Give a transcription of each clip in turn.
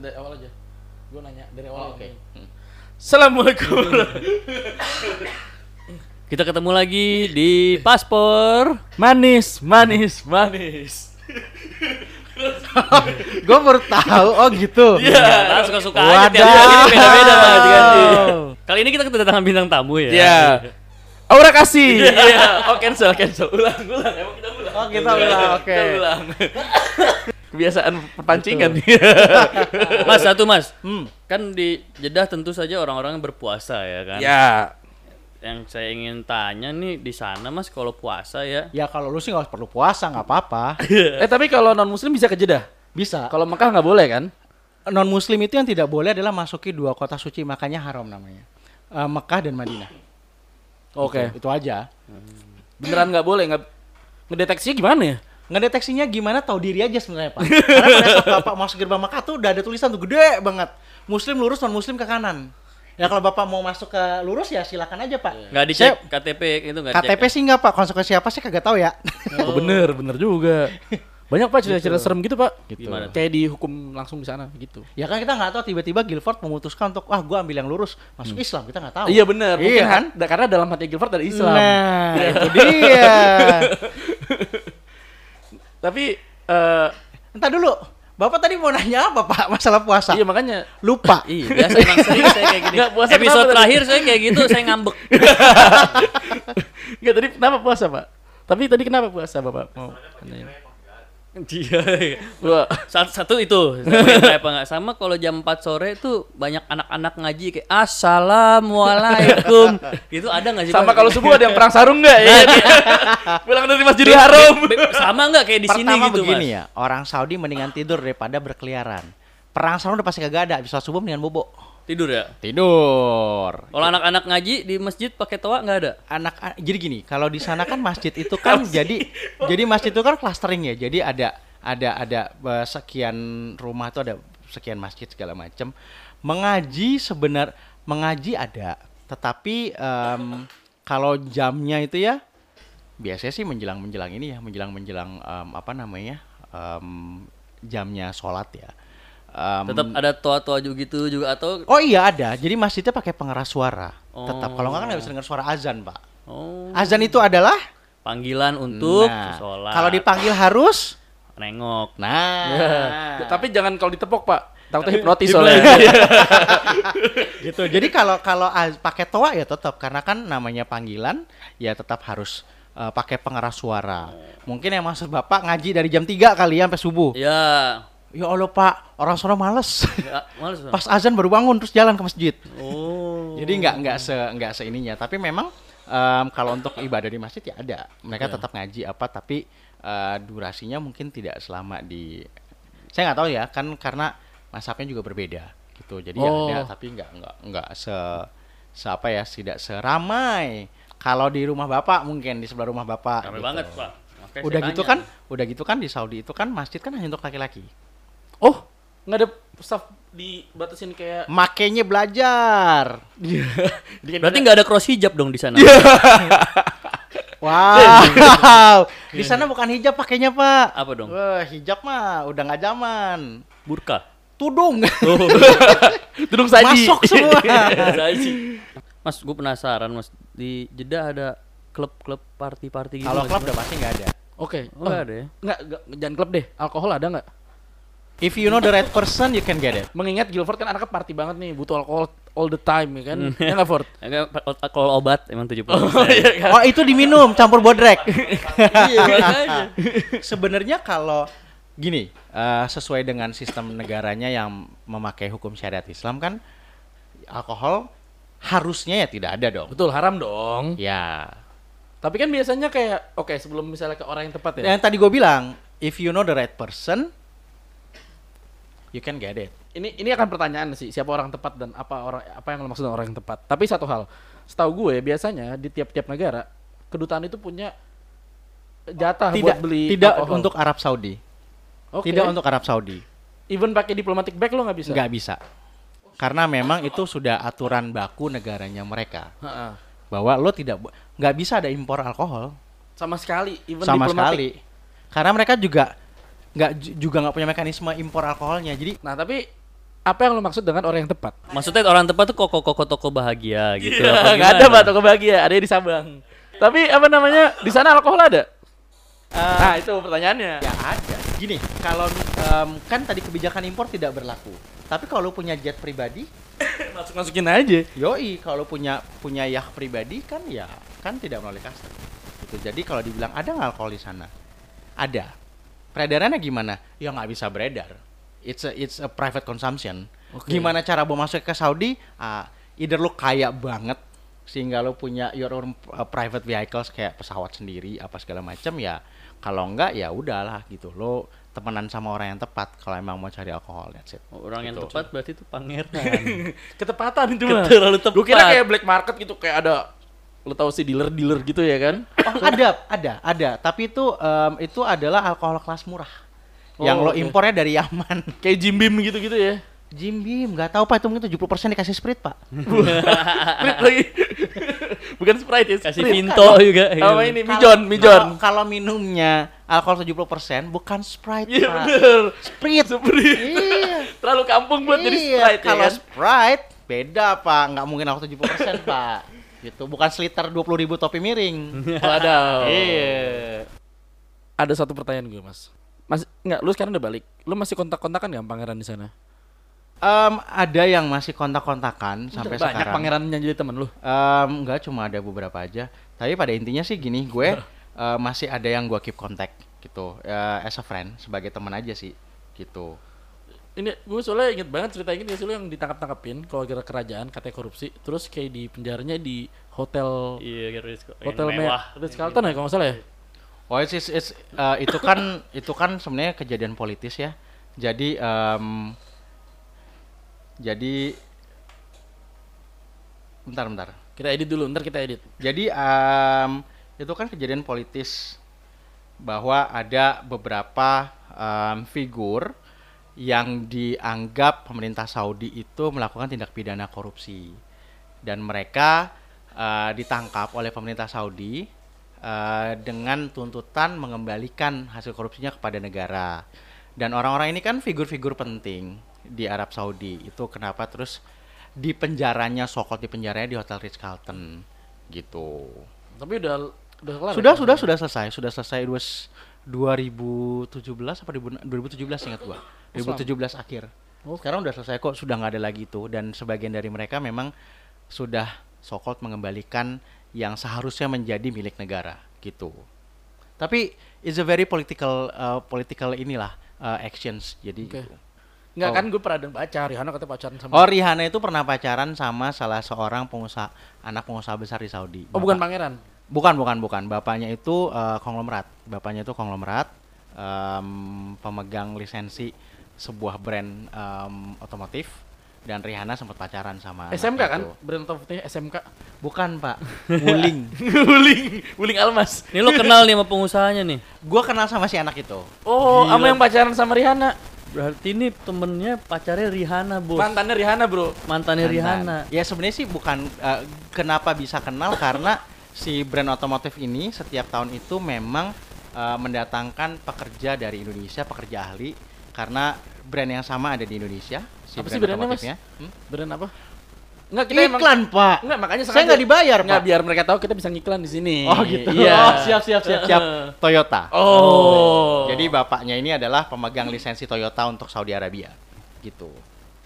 dari awal aja. Gue nanya dari awal. Oh, oke. Hmm. Assalamualaikum. Kita ketemu lagi di Paspor. manis, manis, manis. Gue baru tahu. Oh gitu. Iya, nah, suka-suka aja tiap Wadah. kali ini beda-beda Mas, ganti. Kali ini kita kedatangan bintang tamu ya. Ya. Aura kasih. Iya. Oh cancel, cancel. Ulang, ulang. Emang kita ulang. Oh kita ulang. Oke. Kita ulang. Kebiasaan perpancingan. Mas satu Mas. Hmm. Kan di Jeddah tentu saja orang-orang berpuasa ya kan. ya. Yang saya ingin tanya nih di sana Mas kalau puasa ya. Ya kalau lu sih nggak perlu puasa nggak apa-apa. Eh tapi kalau non muslim bisa ke Jeddah. Bisa. Kalau Mekah nggak boleh kan? non muslim itu yang tidak boleh adalah masuki dua kota suci makanya haram namanya. Eh, Mekah dan Madinah. Oke. Itu, itu aja. Beneran nggak boleh nggak ngedeteksinya gimana ya? Ngedeteksinya gimana tahu diri aja sebenarnya Pak. Karena pada saat Bapak masuk gerbang Mekah tuh udah ada tulisan tuh gede banget. Muslim lurus non muslim ke kanan. Ya kalau Bapak mau masuk ke lurus ya silakan aja Pak. Nggak dicek KTP itu nggak dicek. KTP sih enggak Pak, konsekuensi apa sih kagak tahu ya. Oh, bener, bener juga. Banyak pak cerita-cerita serem gitu pak. Gimana? Kayak dihukum langsung di sana gitu. ya kan kita nggak tahu tiba-tiba Guilford memutuskan untuk wah gua ambil yang lurus masuk Islam kita nggak tahu. Iya bener. Mungkin Iya kan? kan? karena dalam hati Gilford dari Islam. Nah, itu dia. Tapi eh Entar dulu. Bapak tadi mau nanya apa Pak masalah puasa? iya makanya Lupa. Iya, biasa emang sering saya kayak gini. Nggak, puasa Episode kenapa tadi? terakhir saya kayak gitu, saya ngambek. Enggak tadi kenapa puasa pak? Tapi tadi kenapa puasa bapak? Mau tanyain. Dia. Wah, Satu, satu itu apa nggak sama kalau jam 4 sore tuh banyak anak-anak ngaji kayak assalamualaikum itu ada nggak sih sama kalau subuh ada yang perang sarung nggak ya? Pulang dari Masjidil Haram. Sama nggak kayak di sini Pertama gitu begini mas ya, orang Saudi mendingan tidur daripada berkeliaran. Perang sarung udah pasti kagak ada, bisa subuh mendingan bobo. Tidur ya Tidur. kalau anak-anak ngaji di masjid pakai toa nggak ada Anak jadi gini, kalau di sana kan masjid itu kan jadi jadi masjid itu kan clustering ya. Jadi ada ada ada eh, sekian rumah itu ada sekian masjid segala macam. Mengaji sebenar mengaji ada, tetapi em, kalau jamnya itu ya biasanya sih menjelang menjelang ini ya menjelang menjelang apa namanya em, jamnya sholat ya. Em, tetap ada toa-toa juga gitu juga atau Oh iya ada. Jadi masjidnya pakai pengeras suara. Tetap Oh. kalau nggak kan nggak bisa dengar suara azan, Pak. oh Azan itu adalah panggilan untuk Nah, sholat Kalau dipanggil harus nengok nah Tapi jangan kalau ditepok pak. Takutnya hipnotis soalnya. gitu. Jadi kalau kalau pakai toa ya tetap karena kan namanya panggilan ya tetap harus eh, pakai pengeras suara. Mungkin yang maksud Bapak ngaji dari jam 3 kali ya sampai subuh. ya Ya Allah, Pak, orang sono males. ya males Bang. Pas azan baru bangun terus jalan ke masjid. oh Jadi nggak nggak se nggak seininya. Tapi memang em, kalau untuk ibadah di masjid ya ada. Mereka Iya. tetap ngaji apa tapi eh, durasinya mungkin tidak selama di. Saya nggak tahu ya kan karena masapnya juga berbeda gitu. Jadi ya Oh. ada tapi nggak nggak nggak se, se apa ya tidak seramai. Kalau di rumah bapak mungkin di sebelah rumah bapak. Rame gitu. banget pak Makanya Udah gitu tanya. kan, udah gitu kan di Saudi itu kan masjid kan hanya untuk laki-laki. Oh, nggak ada staff dibatasin kayak. Makanya belajar. berarti nggak ada cross hijab dong di sana Iya. Wow. Di sana bukan hijab pakainya, Pak. apa dong Wah, hijab mah udah nggak zaman. burka Tudung. Duduk saji. Masuk semua. Mas, gue penasaran mas di Jeddah ada klub-klub party-party gitu. Kalau klub udah pasti nggak ada. Oke. Oh, nggak ada ya? Nggak, nggak, jangan klub deh. Alkohol ada nggak? If you know the right person, you can get it. Mengingat Gilford kan anaknya party banget nih, butuh alkohol all the time ya kan? Ya nggak Ford? Kalau obat emang 70 iya kan? Oh, itu diminum campur bodrek. Iya, makanya. Sebenarnya kalau gini, eh, sesuai dengan sistem negaranya yang memakai hukum syariat Islam kan alkohol harusnya ya tidak ada dong. Betul, haram dong. Ya. Tapi kan biasanya kayak, oke sebelum misalnya ke orang yang tepat ya. Yang tadi gue bilang, if you know the right person, you can get it. Ini ini akan pertanyaan sih, siapa orang tepat dan apa orang apa yang lo maksud orang yang tepat. Tapi satu hal, setahu gue biasanya di tiap-tiap negara kedutaan itu punya jatah tidak buat beli tidak alkohol. untuk Arab Saudi. Oke. Tidak untuk Arab Saudi. even pakai diplomatic bag lo nggak bisa. Nggak bisa. Karena memang itu sudah aturan baku negaranya mereka. Bahwa lo tidak nggak bisa ada impor alkohol Sama sekali, even sama diplomatic. sekali. Karena mereka juga nggak ju- juga nggak punya mekanisme impor alkoholnya. Jadi Nah tapi apa yang lo maksud dengan orang yang tepat? Maksudnya orang tepat tuh koko-koko toko bahagia gitu. Apa nggak ada? Pak toko bahagia, ada di Sabang. Tapi apa namanya? Di sana alkohol ada? Eh, Nah, itu pertanyaannya. Ya ada. Gini, kalau em, kan tadi kebijakan impor tidak berlaku. Tapi kalau punya jet pribadi, Masuk-masukin aja. yoi kalau punya punya yacht pribadi kan ya kan tidak melalui custom. Gitu. Jadi kalau dibilang ada nggak alkohol di sana? Ada. Peredarannya gimana? Ya nggak bisa beredar. It's a it's a private consumption. Oke. Gimana cara bawa masuk ke Saudi? Ah, either lu kaya banget sehingga lu punya your own uh, private vehicles kayak pesawat sendiri apa segala macam ya. Kalau enggak ya udahlah gitu. Lo temenan sama orang yang tepat kalau emang mau cari alkohol that's it. Orang yang Gitu. tepat berarti itu pangeran. Ketepatan itu mah. Terlalu tepat. Gue kira kayak black market gitu, kayak ada lo tau sih dealer-dealer gitu ya kan? Oh, ada, ada, ada. Tapi itu em, itu adalah alkohol kelas murah. yang Oh, lo oke. impornya dari Yaman. Kayak Jim Beam gitu-gitu ya. Jim Beam, nggak tahu Pak itu mungkin 70% dikasih Sprite, Pak. Sprite lagi. Bukan Sprite ya, Kasih Sprite. Vinto juga. Apa ini? Mijon, Mijon. Kalau, minumnya alkohol 70% bukan Sprite, Iya Pak. bener. Sprite. Sprite. Iya. Terlalu kampung buat jadi Iya, Sprite ya kalau kan? Sprite beda, Pak. Nggak mungkin alkohol 70%, Pak. Gitu, bukan seliter 20.000 ribu topi miring. Waduh. Iya. Ada satu pertanyaan gue, Mas. Mas, enggak, lu sekarang udah balik. Lu masih kontak-kontakan nggak pangeran di sana? Em, ada yang masih kontak-kontakan sampai Banyak sekarang. pangerannya jadi temen lu. Em, enggak cuma ada beberapa aja. Tapi pada intinya sih gini, gue eh, masih ada yang gue keep contact gitu. Eh, as a friend, sebagai teman aja sih, gitu. Ini gue soalnya inget banget cerita ini sih lu yang ditangkap-tangkapin kalau kira kerajaan katanya korupsi, terus kayak di penjaranya di hotel Iya, hotel mewah, Ritz Carlton ya kalau nggak salah ya. Oh, it's, it's- it's, eh, itu kan itu kan sebenarnya kejadian politis ya. Jadi em, jadi bentar bentar. Kita edit dulu, ntar kita edit. Jadi em, itu kan kejadian politis bahwa ada beberapa em, figur yang dianggap pemerintah Saudi itu melakukan tindak pidana korupsi. Dan mereka eh, ditangkap oleh pemerintah Saudi eh, dengan tuntutan mengembalikan hasil korupsinya kepada negara. Dan orang-orang ini kan figur-figur penting di Arab Saudi. Itu kenapa terus di penjaranya sokot di penjaranya di Hotel Ritz Carlton gitu. Tapi udah udah kelar. sudah ya? sudah sudah selesai. Sudah selesai duas- 2017 apa 2017 ingat gua 2017 akhir Oh. sekarang udah selesai kok sudah nggak ada lagi itu dan sebagian dari mereka memang sudah sokot mengembalikan yang seharusnya menjadi milik negara gitu tapi it's a very political uh, political inilah uh, actions jadi gitu. Enggak Oh. kan gue pernah baca Rihanna katanya pacaran sama Oh Rihanna itu pernah pacaran sama salah seorang pengusaha anak pengusaha besar di Saudi. Oh, bukan Bapak- pangeran. Bukan, bukan, bukan. Bapaknya itu eh, konglomerat. Bapaknya itu konglomerat, em, pemegang lisensi sebuah brand em, otomotif. Dan Rihanna sempat pacaran sama. SMK kan? itu. Brand otomotifnya SMK. Bukan, Pak. Wuling. Wuling, Wuling Almas. Ini lo kenal nih sama pengusahanya nih. Gua kenal sama si anak itu. Oh, Gila. sama yang pacaran sama Rihanna. Berarti ini temennya pacarnya Rihanna, Bos. Mantannya Rihanna, Bro. Mantannya Mantan. Rihanna. Ya sebenarnya sih bukan eh, kenapa bisa kenal karena si brand otomotif ini setiap tahun itu memang eh, mendatangkan pekerja dari Indonesia, pekerja ahli karena brand yang sama ada di Indonesia. Si Apa sih brand brandnya, Mas? Hmm? Brand apa? Enggak, kita emang Iklan, Pak. Enggak, makanya Saya nggak dibayar, Enggak, Pak. biar mereka tahu kita bisa ngiklan di sini. Oh gitu. Iya. Oh, siap siap siap siap. Toyota. Oh. Jadi bapaknya ini adalah pemegang lisensi Toyota untuk Saudi Arabia. Gitu.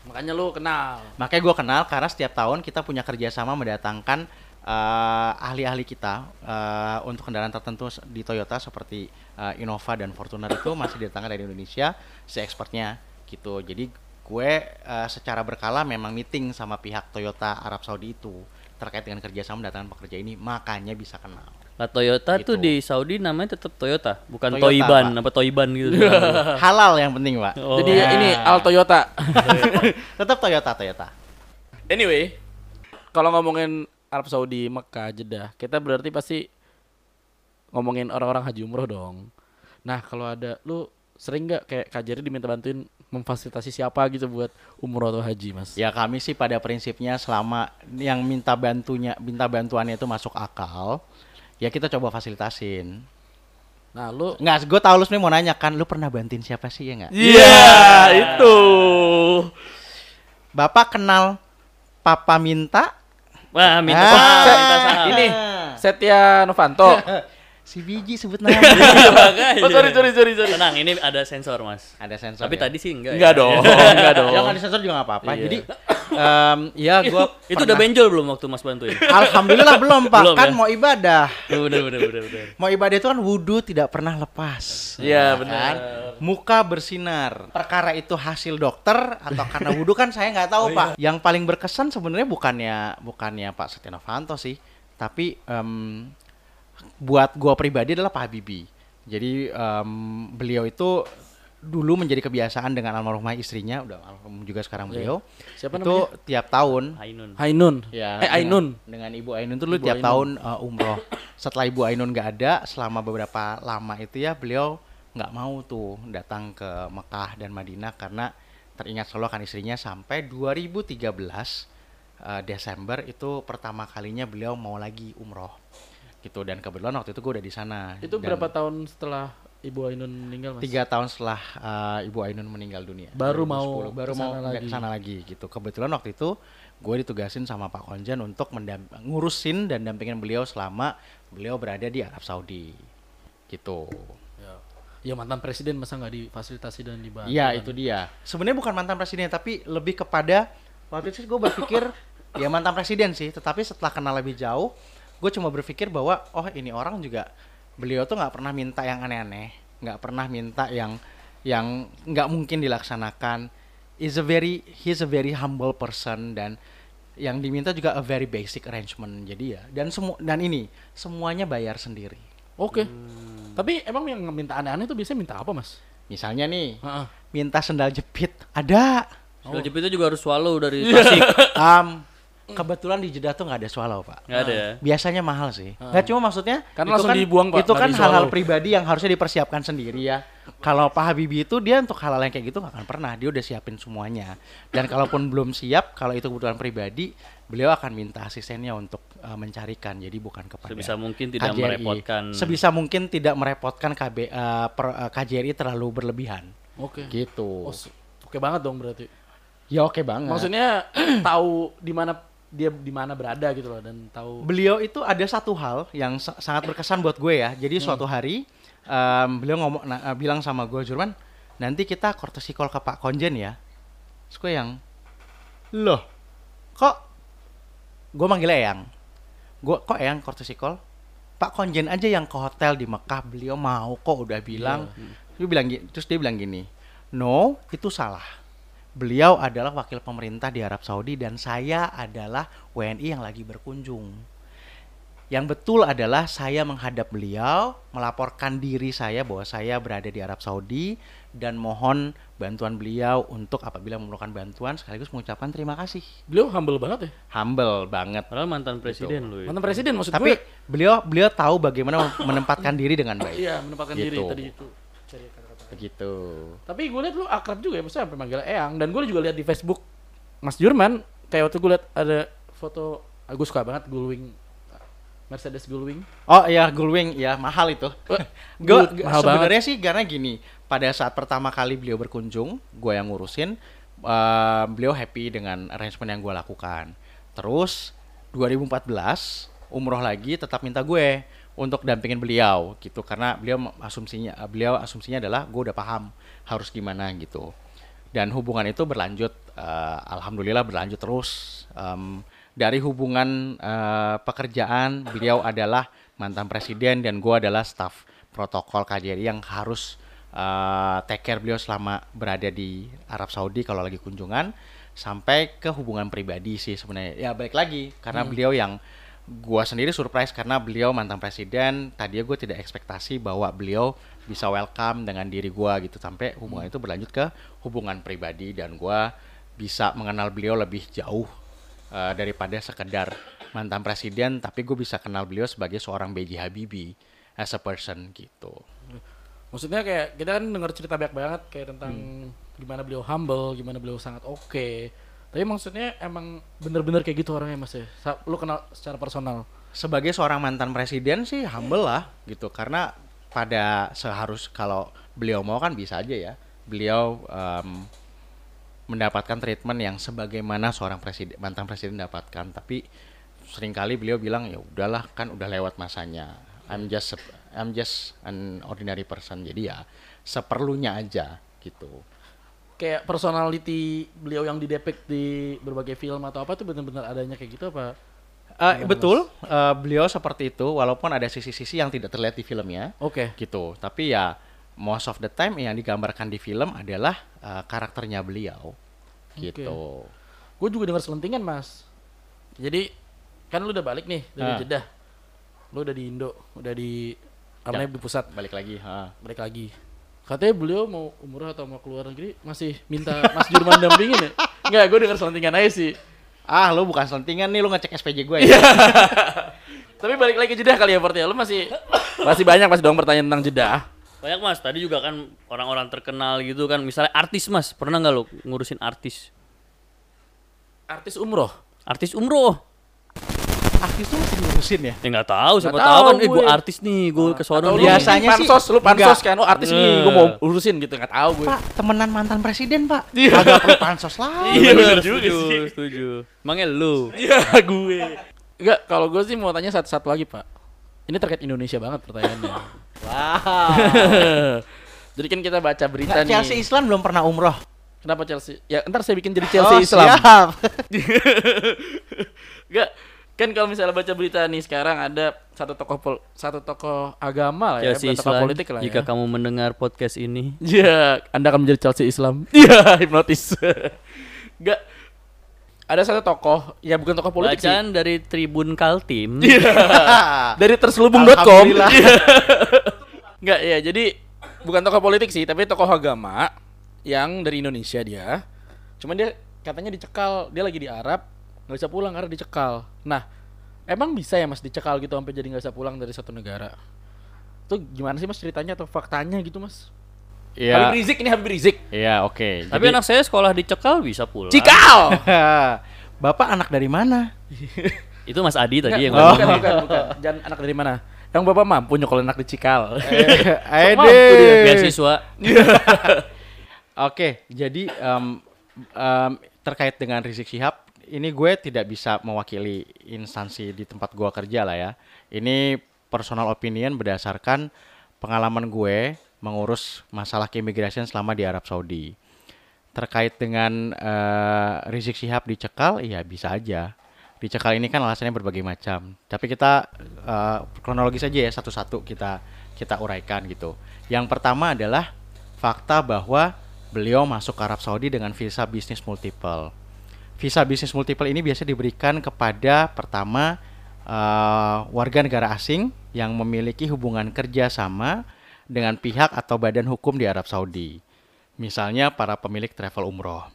makanya lu kenal. Makanya gue kenal karena setiap tahun kita punya kerjasama mendatangkan eh, ahli-ahli kita eh, untuk kendaraan tertentu di Toyota seperti eh, Innova dan Fortuner itu masih didatangkan dari Indonesia si expertnya gitu. Jadi gue eh, secara berkala memang meeting sama pihak Toyota Arab Saudi itu terkait dengan kerjasama mendatangkan pekerja ini makanya bisa kenal. Lah Toyota Gitu. tuh di Saudi namanya tetap Toyota, bukan Toyota, Toiban, Pak. apa Toiban gitu. Halal yang penting pak. Oh. Jadi Ya. ini Al Toyota. Tetap Toyota Toyota. anyway, kalau ngomongin Arab Saudi, Mekah, Jeddah, kita berarti pasti ngomongin orang-orang haji umroh dong. Nah, kalau ada lu sering nggak kayak Kak Jerry diminta bantuin memfasilitasi siapa gitu buat umroh atau haji, Mas? Ya kami sih pada prinsipnya selama yang minta bantunya, minta bantuannya itu masuk akal, ya kita coba fasilitasin. Nah, lu Nggak, gue tahu lu sebenarnya mau nanya kan, lu pernah bantuin siapa sih ya nggak? Iya, itu. Bapak kenal Papa Minta? Wah, minta Ah. saham, minta saham. Ini Setia Novanto. Si biji sebut nama. Iya. Oh, sorry, sorry, sorry, sorry. Tenang, ini ada sensor, Mas. Ada sensor. Tapi ya? tadi sih enggak. Enggak ya? dong, enggak dong. ya nggak disensor juga nggak apa-apa. Iya. Jadi em, ya gua Itu udah benjol belum waktu Mas bantuin? Alhamdulillah belum Pak. Belum, kan ya? mau ibadah. Bener, bener, bener, bener. Mau ibadah itu kan wudhu tidak pernah lepas. Iya, Ya benar. kan? Muka bersinar. Perkara itu hasil dokter atau karena wudhu kan saya nggak tahu Pak. Yang paling berkesan sebenarnya bukannya bukannya Pak Setia Novanto sih, tapi em, buat gua pribadi adalah Pak Habibie. Jadi em, beliau itu dulu menjadi kebiasaan dengan almarhumah istrinya, udah almarhum juga sekarang beliau. Siapa itu tiap tahun Ainun. Ainun. Ya, eh Ainun. Dengan, dengan Ibu Ainun tuh lu tiap Ainun. tahun uh, umroh. Setelah Ibu Ainun nggak ada selama beberapa lama itu ya beliau nggak mau tuh datang ke Mekah dan Madinah karena teringat selalu akan istrinya sampai 2013 uh, Desember itu pertama kalinya beliau mau lagi umroh gitu dan kebetulan waktu itu gue udah di sana Itu Dan berapa tahun setelah Ibu Ainun meninggal, Mas? tiga tahun setelah uh, Ibu Ainun meninggal dunia Baru 2010. mau baru mau lagi. ke sana lagi gitu kebetulan waktu itu gue ditugasin sama Pak Konjen untuk ngurusin dan dampingin beliau selama beliau berada di Arab Saudi gitu Ya. Ya mantan presiden masa nggak difasilitasi dan dibantu? iya kan? itu dia sebenarnya bukan mantan presiden tapi lebih kepada waktu itu gue berpikir ya mantan presiden sih tetapi setelah kenal lebih jauh gue cuma berpikir bahwa oh ini orang juga beliau tuh nggak pernah minta yang aneh-aneh nggak pernah minta yang yang nggak mungkin dilaksanakan is a very he's a very humble person dan yang diminta juga a very basic arrangement jadi ya dan semua dan ini semuanya bayar sendiri Oke. Hmm. Tapi emang yang minta aneh-aneh tuh biasanya minta apa, Mas? misalnya nih Heeh. minta sendal jepit ada Sendal jepit itu juga harus swallow dari Tasik. Am, kebetulan di Jeddah tuh nggak ada swallow pak. Nggak ada ya? Biasanya mahal sih. Nggak cuma maksudnya. Karena itu langsung kan, dibuang, Pak, Itu kan hal-hal pribadi yang harusnya dipersiapkan sendiri ya. Kalau Pak Habibie itu dia untuk hal-hal yang kayak gitu nggak akan pernah. Dia udah siapin semuanya. Dan kalaupun belum siap, kalau itu kebutuhan pribadi, beliau akan minta asistennya untuk uh, mencarikan. Jadi bukan kepada Sebisa mungkin tidak KJRI. merepotkan. Sebisa mungkin tidak merepotkan KB, uh, per- uh, KJRI terlalu berlebihan. Oke. Gitu. Oh, oke banget dong berarti. Ya oke banget. Maksudnya tahu di mana dia di mana berada gitu loh dan tahu beliau itu ada satu hal yang sa- sangat berkesan buat gue ya. Jadi suatu hari em, beliau ngomong na- eh, bilang sama gue Jurman, nanti kita courtesy call ke Pak Konjen ya. Terus gue yang, loh, kok gue manggil Eyang. Gue kok Eyang courtesy call? Pak Konjen aja yang ke hotel di Mekah beliau mau kok udah bilang. Dia bilang terus dia bilang gini, no itu salah. Beliau adalah wakil pemerintah di Arab Saudi dan saya adalah WNI yang lagi berkunjung. Yang betul adalah saya menghadap beliau, melaporkan diri saya bahwa saya berada di Arab Saudi dan mohon bantuan beliau untuk apabila memerlukan bantuan sekaligus mengucapkan terima kasih. beliau humble banget ya. Humble banget. Padahal mantan presiden lu ya. Mantan presiden maksud Tapi gue. beliau beliau tahu bagaimana menempatkan diri dengan baik. Iya, menempatkan diri Gitu. tadi itu. Begitu. Tapi gue liat lu akrab juga ya, maksudnya sampai manggil Eyang dan gue juga lihat di Facebook Mas Jurman kayak waktu gue liat ada foto ah, gue suka banget Gullwing Mercedes Gullwing. Oh iya Gullwing ya mahal itu. Gue sebenarnya sih karena gini pada saat pertama kali beliau berkunjung gue yang ngurusin eh, beliau happy dengan arrangement yang gue lakukan. Terus 2014 umroh lagi tetap minta gue untuk dampingin beliau gitu. Karena beliau asumsinya beliau asumsinya adalah gue udah paham harus gimana gitu. Dan hubungan itu berlanjut eh, alhamdulillah berlanjut terus. Em, dari hubungan eh, pekerjaan beliau adalah mantan presiden dan gue adalah staf protokol KJRI yang harus eh, take care beliau selama berada di Arab Saudi kalau lagi kunjungan. Sampai ke hubungan pribadi sih sebenarnya. Ya balik lagi karena beliau yang gua sendiri surprise karena beliau mantan presiden tadinya gue tidak ekspektasi bahwa beliau bisa welcome dengan diri gua gitu sampai hubungan itu berlanjut ke hubungan pribadi dan gua bisa mengenal beliau lebih jauh eh, daripada sekedar mantan presiden tapi gue bisa kenal beliau sebagai seorang B.J. Habibie as a person gitu Maksudnya kayak kita kan dengar cerita banyak banget kayak tentang Hmm. gimana beliau humble, gimana beliau sangat oke. Tapi maksudnya emang bener-bener kayak gitu orangnya Mas ya. Lu kenal secara personal. sebagai seorang mantan presiden sih humble lah gitu. Karena pada seharus kalau beliau mau kan bisa aja ya. Beliau em, mendapatkan treatment yang sebagaimana seorang presiden mantan presiden dapatkan. Tapi sering kali beliau bilang ya udahlah kan udah lewat masanya. I'm just I'm just an ordinary person. Jadi ya seperlunya aja gitu Kayak personality beliau yang didepict di berbagai film atau apa tuh benar-benar adanya kayak gitu apa? Eh, betul eh, beliau seperti itu walaupun ada sisi-sisi yang tidak terlihat di filmnya Oke. gitu tapi ya most of the time yang digambarkan di film adalah eh, karakternya beliau gitu Gue juga dengar selentingan mas. Jadi kan lu udah balik nih dari Ah. Jeddah. Lu udah di Indo, udah di apa namanya, di pusat. balik lagi ha. Balik lagi. Katanya beliau mau umroh atau mau keluar negeri masih minta Mas Jurman dampingin ya? Enggak, gue dengar selentingan aja sih. ah lu bukan selentingan nih lu ngecek SPJ gue Iya. ya Tapi balik lagi ke Jeddah kali ya Port ya. Lu masih masih banyak masih dong pertanyaan tentang Jeddah. Banyak mas, tadi juga kan orang-orang terkenal gitu kan, misalnya artis mas, pernah nggak lo ngurusin artis? Artis umroh. Artis umroh? Artis tuh masih diurusin ya Ya nggak tahu, siapa tahu tahu kan, eh gue gue. artis nih, gue ke sono Biasanya sih pansos, lu pansos kan, lu artis nih, gue mau urusin gitu, nggak tahu gue. pak temenan mantan presiden pak Iya. agak perlu pansos lah Iya, bener juga setuju, sih. setuju. Emangnya lu? Iya, gue. Enggak, kalau gue sih mau tanya satu-satu lagi, Pak. Ini terkait Indonesia banget pertanyaannya. wow Jadi kan kita baca berita Nggak, nih. Chelsea Islam belum pernah umroh Kenapa Chelsea? Ya, ntar saya bikin jadi Chelsea Oh, Islam. siap. Enggak. Kan kalau misalnya baca berita nih sekarang ada satu tokoh pol- satu tokoh agama lah ya, Chelsea tokoh Islam, politik lah jika ya. kamu mendengar podcast ini. Iya, Anda akan menjadi Chelsea Islam. Iya, hipnotis. Enggak. Ada satu tokoh, ya bukan tokoh politik sih. Bacaan dari Tribun Kaltim. Dari terselubung.com. Enggak, ya jadi bukan tokoh politik sih, tapi tokoh agama yang dari Indonesia dia. Cuman dia katanya dicekal, dia lagi di Arab, nggak bisa pulang karena dicekal. Nah, emang bisa ya Mas dicekal gitu sampai jadi nggak bisa pulang dari satu negara? Tuh gimana sih Mas ceritanya atau faktanya gitu Mas? Iya. Habib Rizik ini Habib Rizik. Iya, oke. Tapi anak saya sekolah dicekal bisa pulang. Cikal. Bapak anak dari mana? Itu Mas Adi tadi yang Enggak, ngomong. bukan, bukan, bukan. Jangan anak dari mana? Yang Bapak mampu nyokol anak di Cikal. Mampu dia. deh. Beasiswa. Oke, jadi em, em, terkait dengan Rizik Syihab, ini gue tidak bisa mewakili instansi di tempat gue kerja lah ya. Ini personal opinion berdasarkan pengalaman gue mengurus masalah keimigrasian selama di Arab Saudi. Terkait dengan eh, Rizik Syihab dicekal, iya bisa aja. Dicekal ini kan alasannya berbagai macam. Tapi kita eh, kronologis aja ya satu-satu kita kita uraikan gitu. Yang pertama adalah fakta bahwa beliau masuk ke Arab Saudi dengan visa bisnis multiple. Visa bisnis multiple ini biasa diberikan kepada pertama eh, warga negara asing yang memiliki hubungan kerja sama dengan pihak atau badan hukum di Arab Saudi. Misalnya para pemilik travel umroh.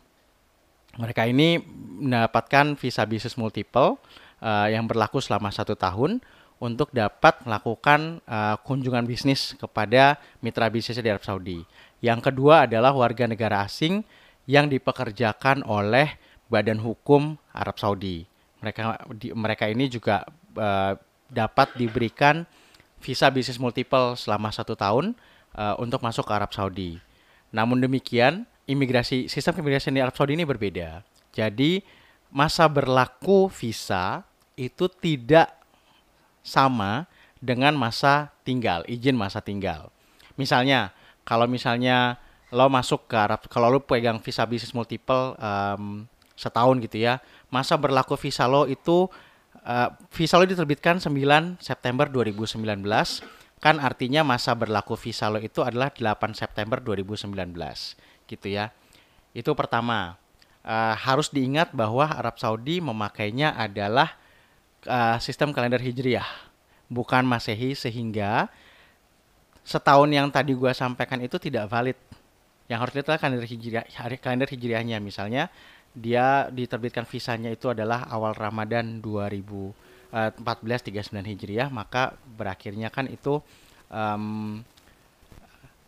Mereka ini mendapatkan visa bisnis multiple eh, yang berlaku selama satu tahun untuk dapat melakukan eh, kunjungan bisnis kepada mitra bisnis di Arab Saudi. Yang kedua adalah warga negara asing yang dipekerjakan oleh badan hukum Arab Saudi. Mereka di- mereka ini juga eh, dapat diberikan visa bisnis multiple selama satu tahun eh, untuk masuk ke Arab Saudi. Namun demikian, imigrasi sistem imigrasi di Arab Saudi ini berbeda. Jadi masa berlaku visa itu tidak sama dengan masa tinggal, izin masa tinggal. Misalnya, kalau misalnya lo masuk ke Arab, kalau lo pegang visa bisnis multiple em, setahun gitu ya, masa berlaku visa lo itu eh, visa lo diterbitkan 9 September 2019, kan artinya masa berlaku visa lo itu adalah 8 September 2019, gitu ya. Itu pertama. Eh, harus diingat bahwa Arab Saudi memakainya adalah eh, sistem kalender hijriah, bukan masehi sehingga setahun yang tadi gua sampaikan itu tidak valid. Yang harus dilihat kalender hijriah, kalender hijriahnya. Misalnya dia diterbitkan visanya itu adalah awal Ramadan 2014 39 Hijriah, maka berakhirnya kan itu em,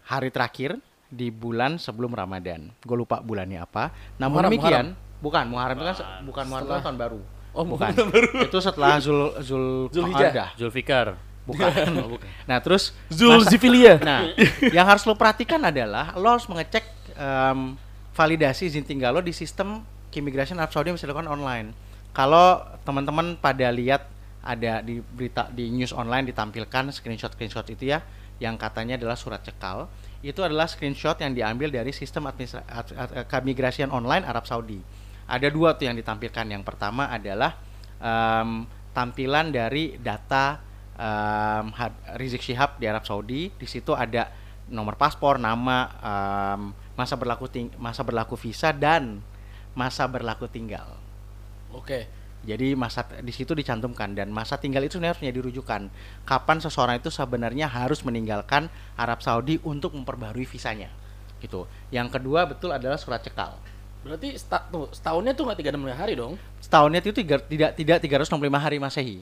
hari terakhir di bulan sebelum Ramadan. Gue lupa bulannya apa. Namun Muharram, demikian, bukan Muharram itu kan se- bukan Muharram itu kan tahun baru. Oh, bukan. baru. itu setelah Zul Zul Zulhijjah. Zulfikar. Bukan. Nah, terus Zul Zifilia. Nah, yang harus lo perhatikan adalah lo harus mengecek em, validasi izin tinggal lo di sistem keimigrasian Arab Saudi bisa dilakukan online. Kalau teman-teman pada lihat ada di berita di news online ditampilkan screenshot-screenshot itu ya yang katanya adalah surat cekal itu adalah screenshot yang diambil dari sistem eh, keimigrasian online Arab Saudi. Ada dua tuh yang ditampilkan. Yang pertama adalah em, tampilan dari data Had- Rizik Syihab di Arab Saudi. Di situ ada nomor paspor, nama, em, masa berlaku ting- masa berlaku visa dan masa berlaku tinggal. Oke. Jadi masa di situ dicantumkan dan masa tinggal itu sebenarnya harus menjadi rujukan. Kapan seseorang itu sebenarnya harus meninggalkan Arab Saudi untuk memperbarui visanya. Gitu. Yang kedua betul adalah surat cekal. Berarti sta- tuh, setahunnya tuh nggak 36 hari dong? Setahunnya itu tiga, tidak tidak 365 hari Masehi.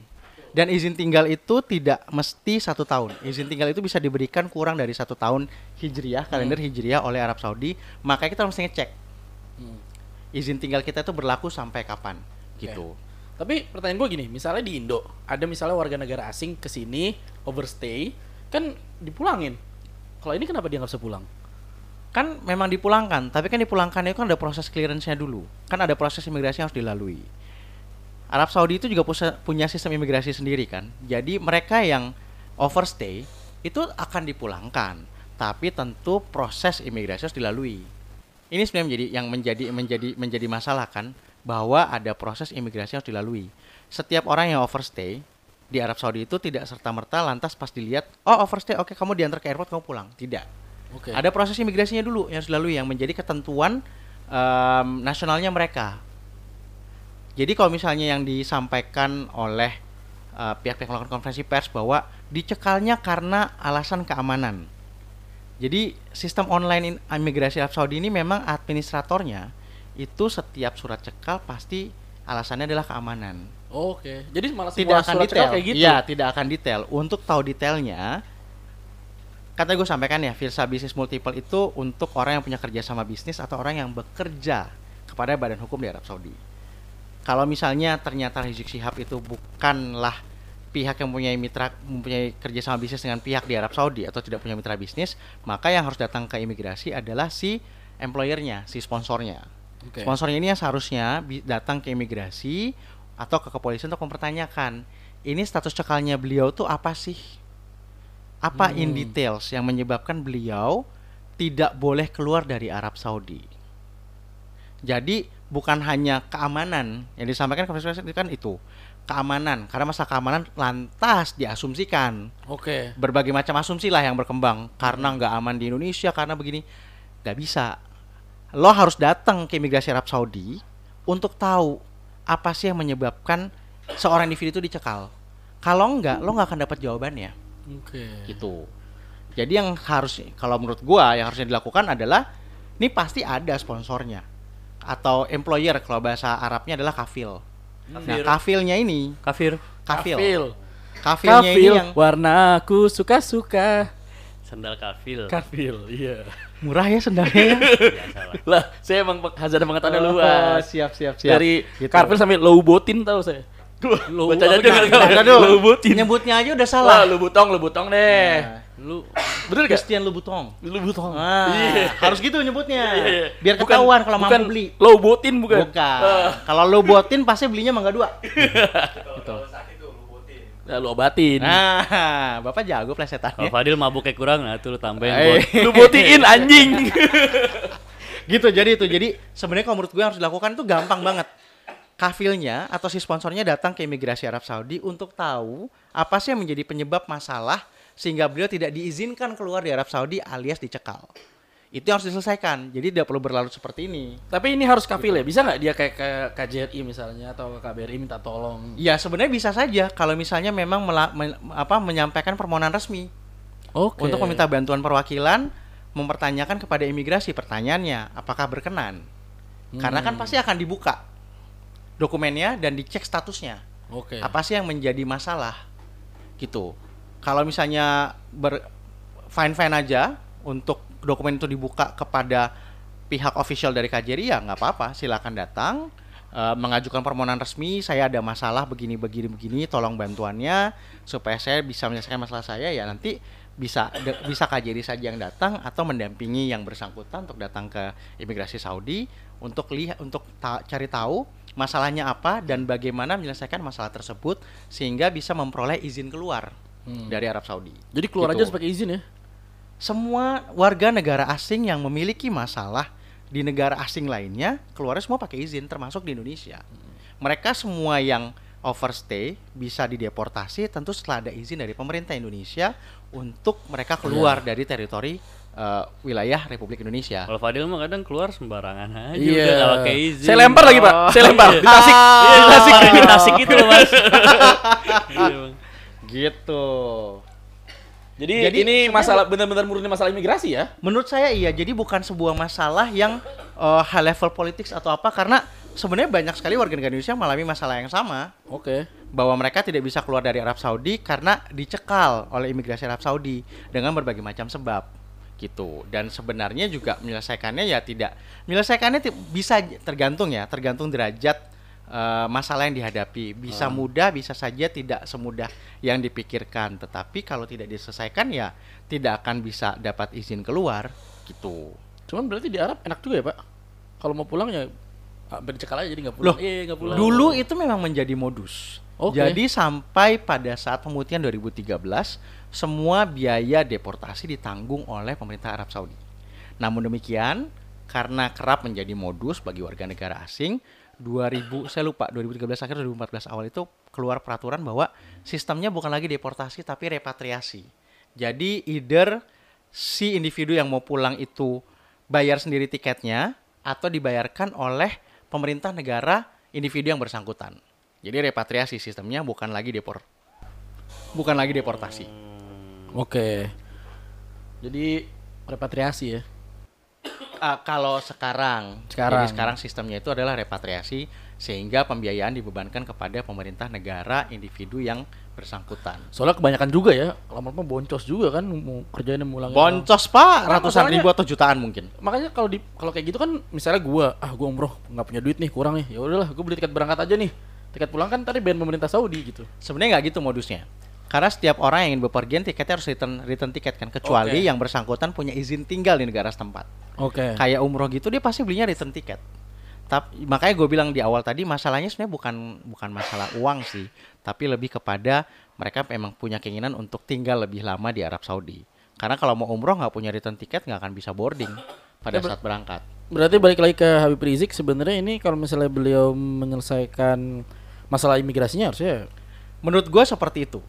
Dan izin tinggal itu tidak mesti satu tahun. Izin tinggal itu bisa diberikan kurang dari satu tahun hijriah, kalender hijriah oleh Arab Saudi. Makanya kita mesti ngecek Hmm. izin tinggal kita itu berlaku sampai kapan. Gitu. Tapi pertanyaan gue gini, misalnya di Indo ada misalnya warga negara asing ke sini overstay, kan dipulangin. Kalau ini kenapa dia nggak bisa pulang? kan memang dipulangkan, tapi kan dipulangkan itu kan ada proses clearance-nya dulu. Kan ada proses imigrasi yang harus dilalui. Arab Saudi itu juga punya sistem imigrasi sendiri kan. Jadi mereka yang overstay itu akan dipulangkan, tapi tentu proses imigrasi harus dilalui. Ini sebenarnya menjadi yang menjadi menjadi menjadi masalah kan bahwa ada proses imigrasi yang harus dilalui. Setiap orang yang overstay di Arab Saudi itu tidak serta merta lantas pas dilihat, oh overstay, oke kamu diantar ke airport kamu pulang. Tidak. Oke. Ada proses imigrasinya dulu yang harus dilalui yang menjadi ketentuan em, nasionalnya mereka. Jadi kalau misalnya yang disampaikan oleh eh, pihak-pihak melakukan konferensi pers bahwa dicekalnya karena alasan keamanan. Jadi sistem online in- imigrasi Arab Saudi ini memang administratornya itu setiap surat cekal pasti alasannya adalah keamanan Oke. Jadi malah tidak akan detail. kayak gitu. Iya, tidak akan detail. Untuk tahu detailnya, kata gue sampaikan ya, visa bisnis multiple itu untuk orang yang punya kerja sama bisnis atau orang yang bekerja kepada badan hukum di Arab Saudi. Kalau misalnya ternyata Rizik Syihab itu bukanlah pihak yang mempunyai mitra mempunyai kerja sama bisnis dengan pihak di Arab Saudi atau tidak punya mitra bisnis, maka yang harus datang ke imigrasi adalah si employernya, si sponsornya. Oke. Sponsornya ini yang seharusnya datang ke imigrasi atau ke kepolisian untuk mempertanyakan ini status cekalnya beliau tuh apa sih? Apa in Hmm. details yang menyebabkan beliau tidak boleh keluar dari Arab Saudi? Jadi bukan hanya keamanan. Yang disampaikan ke Presiden itu kan itu. Keamanan. Karena masalah keamanan lantas diasumsikan. Oke. berbagai macam asumsi lah yang berkembang. Karena nggak aman di Indonesia karena begini. Nggak bisa. Lo harus datang ke imigrasi Arab Saudi untuk tahu apa sih yang menyebabkan seorang individu itu dicekal. Kalau nggak lo nggak akan dapat jawabannya. Oke. gitu. Jadi yang harus kalau menurut gua yang harusnya dilakukan adalah ini pasti ada sponsornya atau employer kalau bahasa Arabnya adalah kafil nah Kafir. kafilnya ini Kafir. kafil Kafil. kafilnya ini Kafil. yang Warna aku suka-suka. Sendal kafil. Kafil. Iya. murah ya sendalnya ya Biasa lah. saya emang hazard pengetahuan Oh, luas. siap siap siap Dari Gitu. Kafil sampai low botin tahu saya. Low Baca aja Nah, botin. nyebutnya aja udah Lah, salah lu butong, lu butong deh. Nah. Lu bener gak? Christian Louboutin Lu butong. ah, Iya. harus gitu nyebutnya Iya, iya. biar ketahuan kalau mampu beli Low botin bukan? bukan Ah. kalau lo buatin pasti belinya mangga dua gitu Nah, lu obatin. nah bapak jago Kalau plesetannya Fadil mabuk kayak kurang, nah tuh lu tambahin Eh. bot. Lu botiin anjing. gitu jadi itu jadi sebenarnya kalau menurut gue yang harus dilakukan itu gampang banget kafilnya atau si sponsornya datang ke imigrasi Arab Saudi untuk tahu apa sih yang menjadi penyebab masalah sehingga beliau tidak diizinkan keluar di Arab Saudi alias dicekal. Itu yang harus diselesaikan. Jadi tidak perlu berlarut seperti ini. Tapi ini harus kafil ya? Bisa nggak dia kayak ke KJRI misalnya atau ke KBRI minta tolong? ya sebenarnya bisa saja. Kalau misalnya memang mela- men- apa menyampaikan permohonan resmi. Oke. untuk meminta bantuan perwakilan mempertanyakan kepada imigrasi pertanyaannya apakah berkenan? Karena kan pasti akan dibuka dokumennya dan dicek statusnya. Oke. apa sih yang menjadi masalah? Gitu kalau misalnya ber fine fine aja untuk dokumen itu dibuka kepada pihak official dari KJRI ya nggak apa-apa silakan datang. Eh, mengajukan permohonan resmi saya ada masalah begini begini begini tolong bantuannya supaya saya bisa menyelesaikan masalah saya. Ya nanti bisa de- bisa KJRI saja yang datang atau mendampingi yang bersangkutan untuk datang ke imigrasi Saudi untuk lihat untuk ta- cari tahu masalahnya apa dan bagaimana menyelesaikan masalah tersebut sehingga bisa memperoleh izin keluar dari Arab Saudi. Jadi keluar Gitu. aja sebagai izin ya. Semua warga negara asing yang memiliki masalah di negara asing lainnya keluarnya semua pakai izin termasuk di Indonesia. Mereka semua yang overstay bisa dideportasi tentu setelah ada izin dari pemerintah Indonesia untuk mereka keluar dari teritori eh, wilayah Republik Indonesia. Kalau Fadil mah kadang keluar sembarangan aja Iya. udah nggak pakai izin. Saya lempar lagi, Pak. Saya lempar di Tasik. Iya, di Tasik, di Tasik itu Mas. Iya, Bang. Gitu. Jadi, Jadi ini masalah benar-benar murni masalah imigrasi ya. Menurut saya iya, jadi bukan sebuah masalah yang eh, high level politics atau apa karena sebenarnya banyak sekali warga negara Indonesia mengalami masalah yang sama. Oke. bahwa mereka tidak bisa keluar dari Arab Saudi karena dicekal oleh imigrasi Arab Saudi dengan berbagai macam sebab gitu dan sebenarnya juga menyelesaikannya ya tidak menyelesaikannya bisa tergantung ya tergantung derajat eh, masalah yang dihadapi bisa mudah bisa saja tidak semudah yang dipikirkan tetapi kalau tidak diselesaikan ya tidak akan bisa dapat izin keluar gitu Cuman berarti di Arab enak juga ya, Pak. Kalau mau pulang ya dicekal aja jadi nggak Loh, pulang. Nggak pulang. Dulu itu memang menjadi modus. Oke. Jadi sampai pada saat pemutihan 2013, semua biaya deportasi ditanggung oleh pemerintah Arab Saudi. Namun demikian, karena kerap menjadi modus bagi warga negara asing, 2000 saya lupa 2013 akhir 2014 awal itu keluar peraturan bahwa sistemnya bukan lagi deportasi tapi repatriasi. Jadi either si individu yang mau pulang itu bayar sendiri tiketnya atau dibayarkan oleh pemerintah negara individu yang bersangkutan. Jadi repatriasi sistemnya bukan lagi depor bukan lagi deportasi. Oke. Jadi repatriasi ya. Ah, kalau sekarang, Sekarang. jadi sekarang sistemnya itu adalah repatriasi sehingga pembiayaan dibebankan kepada pemerintah negara individu yang bersangkutan. Soalnya kebanyakan juga ya. Lama-lama boncos juga kan mau kerjain mulangin. Boncos pak, ratusan ribu atau jutaan mungkin. Makanya kalau di kalau kayak gitu kan misalnya gua, ah gua umroh nggak punya duit nih, kurang nih. Ya udahlah, gua beli tiket berangkat aja nih. Tiket pulang kan tadi band pemerintah Saudi gitu. Sebenarnya nggak gitu modusnya. Karena setiap orang yang ingin bepergian tiketnya harus return return tiket kan kecuali Oke. yang bersangkutan punya izin tinggal di negara setempat. Oke. Kayak umroh gitu dia pasti belinya return tiket. Tapi makanya gue bilang di awal tadi masalahnya sebenarnya bukan bukan masalah uang sih, tapi lebih kepada mereka memang punya keinginan untuk tinggal lebih lama di Arab Saudi. Karena kalau mau umroh nggak punya return tiket nggak akan bisa boarding pada Ya, saat berangkat. Berarti balik lagi ke Habib Rizik sebenarnya ini kalau misalnya beliau menyelesaikan masalah imigrasinya harusnya Menurut gue seperti itu.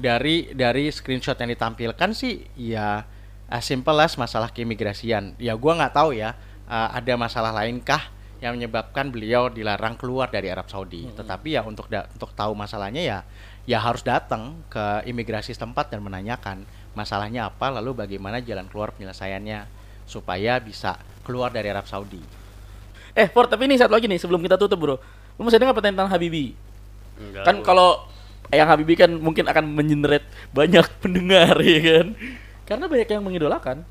Dari dari screenshot yang ditampilkan sih ya as simple as masalah keimigrasian. Ya gua nggak tahu ya uh, ada masalah lainkah yang menyebabkan beliau dilarang keluar dari Arab Saudi. Tetapi ya untuk da- untuk tahu masalahnya ya ya harus datang ke imigrasi setempat dan menanyakan masalahnya apa lalu bagaimana jalan keluar penyelesaiannya supaya bisa keluar dari Arab Saudi. Eh, Ford, tapi ini satu lagi nih sebelum kita tutup, Bro. Lu masih dengar apa tentang Habibi? Enggak, kan kalau yang Habibi kan mungkin akan mengenerate banyak pendengar ya kan. Karena banyak yang mengidolakan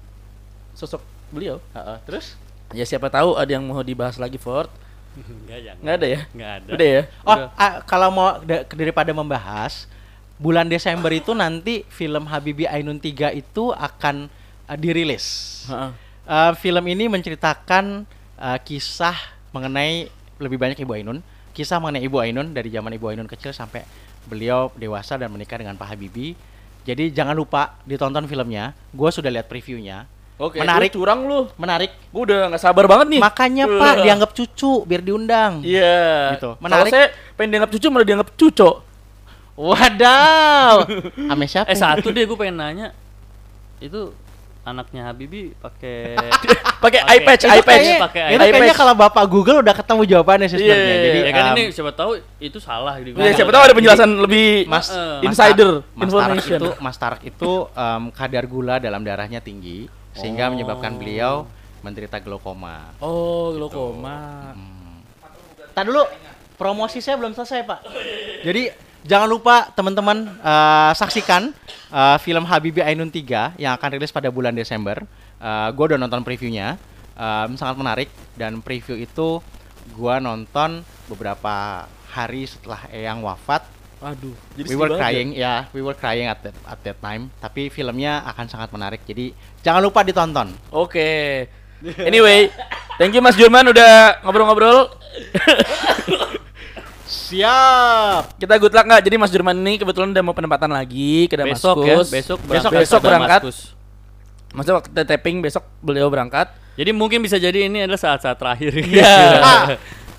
sosok beliau. Heeh, terus Ya siapa tahu ada yang mau dibahas lagi Ford. Enggak, jangan. Nggak ada ya? Enggak ada. Udah ya? Oh, Udah. ah, kalau mau da- daripada membahas bulan Desember itu nanti film Habibie Ainun 3 itu akan ah, dirilis. Heeh. Eh, film ini menceritakan eh, kisah mengenai lebih banyak Ibu Ainun, kisah mengenai Ibu Ainun dari zaman Ibu Ainun kecil sampai beliau dewasa dan menikah dengan Pak Habibie. Jadi jangan lupa ditonton filmnya. Gue sudah lihat previewnya. Oke, Menarik. lu curang lu. Menarik. Gue udah nggak sabar banget nih. Makanya Pak dianggap cucu biar diundang. Iya. Gitu. Kalau Menarik. saya pengen dianggap cucu malah dianggap cuco. Wadaw. Ame siapa? Eh satu deh gue pengen nanya. Itu anaknya Habibi pakai Pakai patch, Itu eye patch. kayaknya- pakai kalau Bapak Google udah ketemu jawabannya sih Iya, sebenarnya. Jadi ya kan um, ini siapa tahu itu salah di Iya, siapa tahu ada penjelasan lebih Mas, Mas insider Mas Tarak information. itu Mas Tarak itu um, kadar gula dalam darahnya tinggi sehingga Oh. menyebabkan beliau menderita glaukoma. Oh, glaukoma. Tadi dulu promosi saya belum selesai Pak. Jadi jangan lupa teman-teman uh, saksikan uh, film Habibie Ainun 3 yang akan rilis pada bulan Desember. Uh, gue udah nonton previewnya, um, sangat menarik dan preview itu gue nonton beberapa hari setelah Eyang wafat Aduh, jadi we were ya. crying ya, we were crying at that, at that time. Tapi filmnya akan sangat menarik. Jadi jangan lupa ditonton. Oke. Anyway, thank you Mas Jurman udah ngobrol-ngobrol. Siap. Kita good luck nggak? Jadi Mas Jurman ini kebetulan udah mau penempatan lagi ke Damaskus. Besok ya, besok besok, berangkat besok ke berangkat. Maksudnya waktu kita tapping besok beliau berangkat. Jadi mungkin bisa jadi ini adalah saat-saat terakhir. Iya. Ah,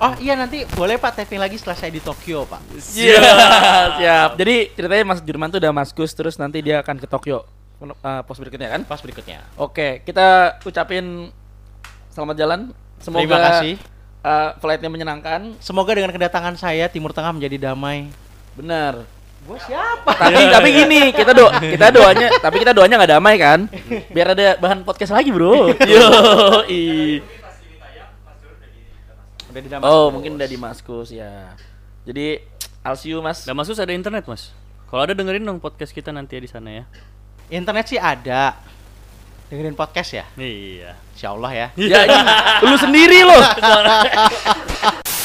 oh iya nanti boleh Pak taping lagi setelah saya di Tokyo Pak. Iya, siap. Jadi ceritanya Mas Jurman tuh Damaskus terus nanti dia akan ke Tokyo. Uh, pos berikutnya kan? Pas berikutnya. Oke, kita ucapin selamat jalan. Semoga Terima kasih. Uh, flightnya menyenangkan. Semoga dengan kedatangan saya Timur Tengah menjadi damai. Benar. Gue siapa? tapi tapi gini, kita do kita doanya, tapi kita doanya nggak damai kan? Biar ada bahan podcast lagi, Bro. Yo, Udah di Oh, mungkin udah di Maskus ya. Jadi, I'll see you, Mas. Damaskus ada internet, Mas. Kalau ada dengerin dong podcast kita nanti ya di sana ya. Internet sih ada. Dengerin podcast ya. Iya. Insya Allah ya. Ya, ini lu sendiri loh.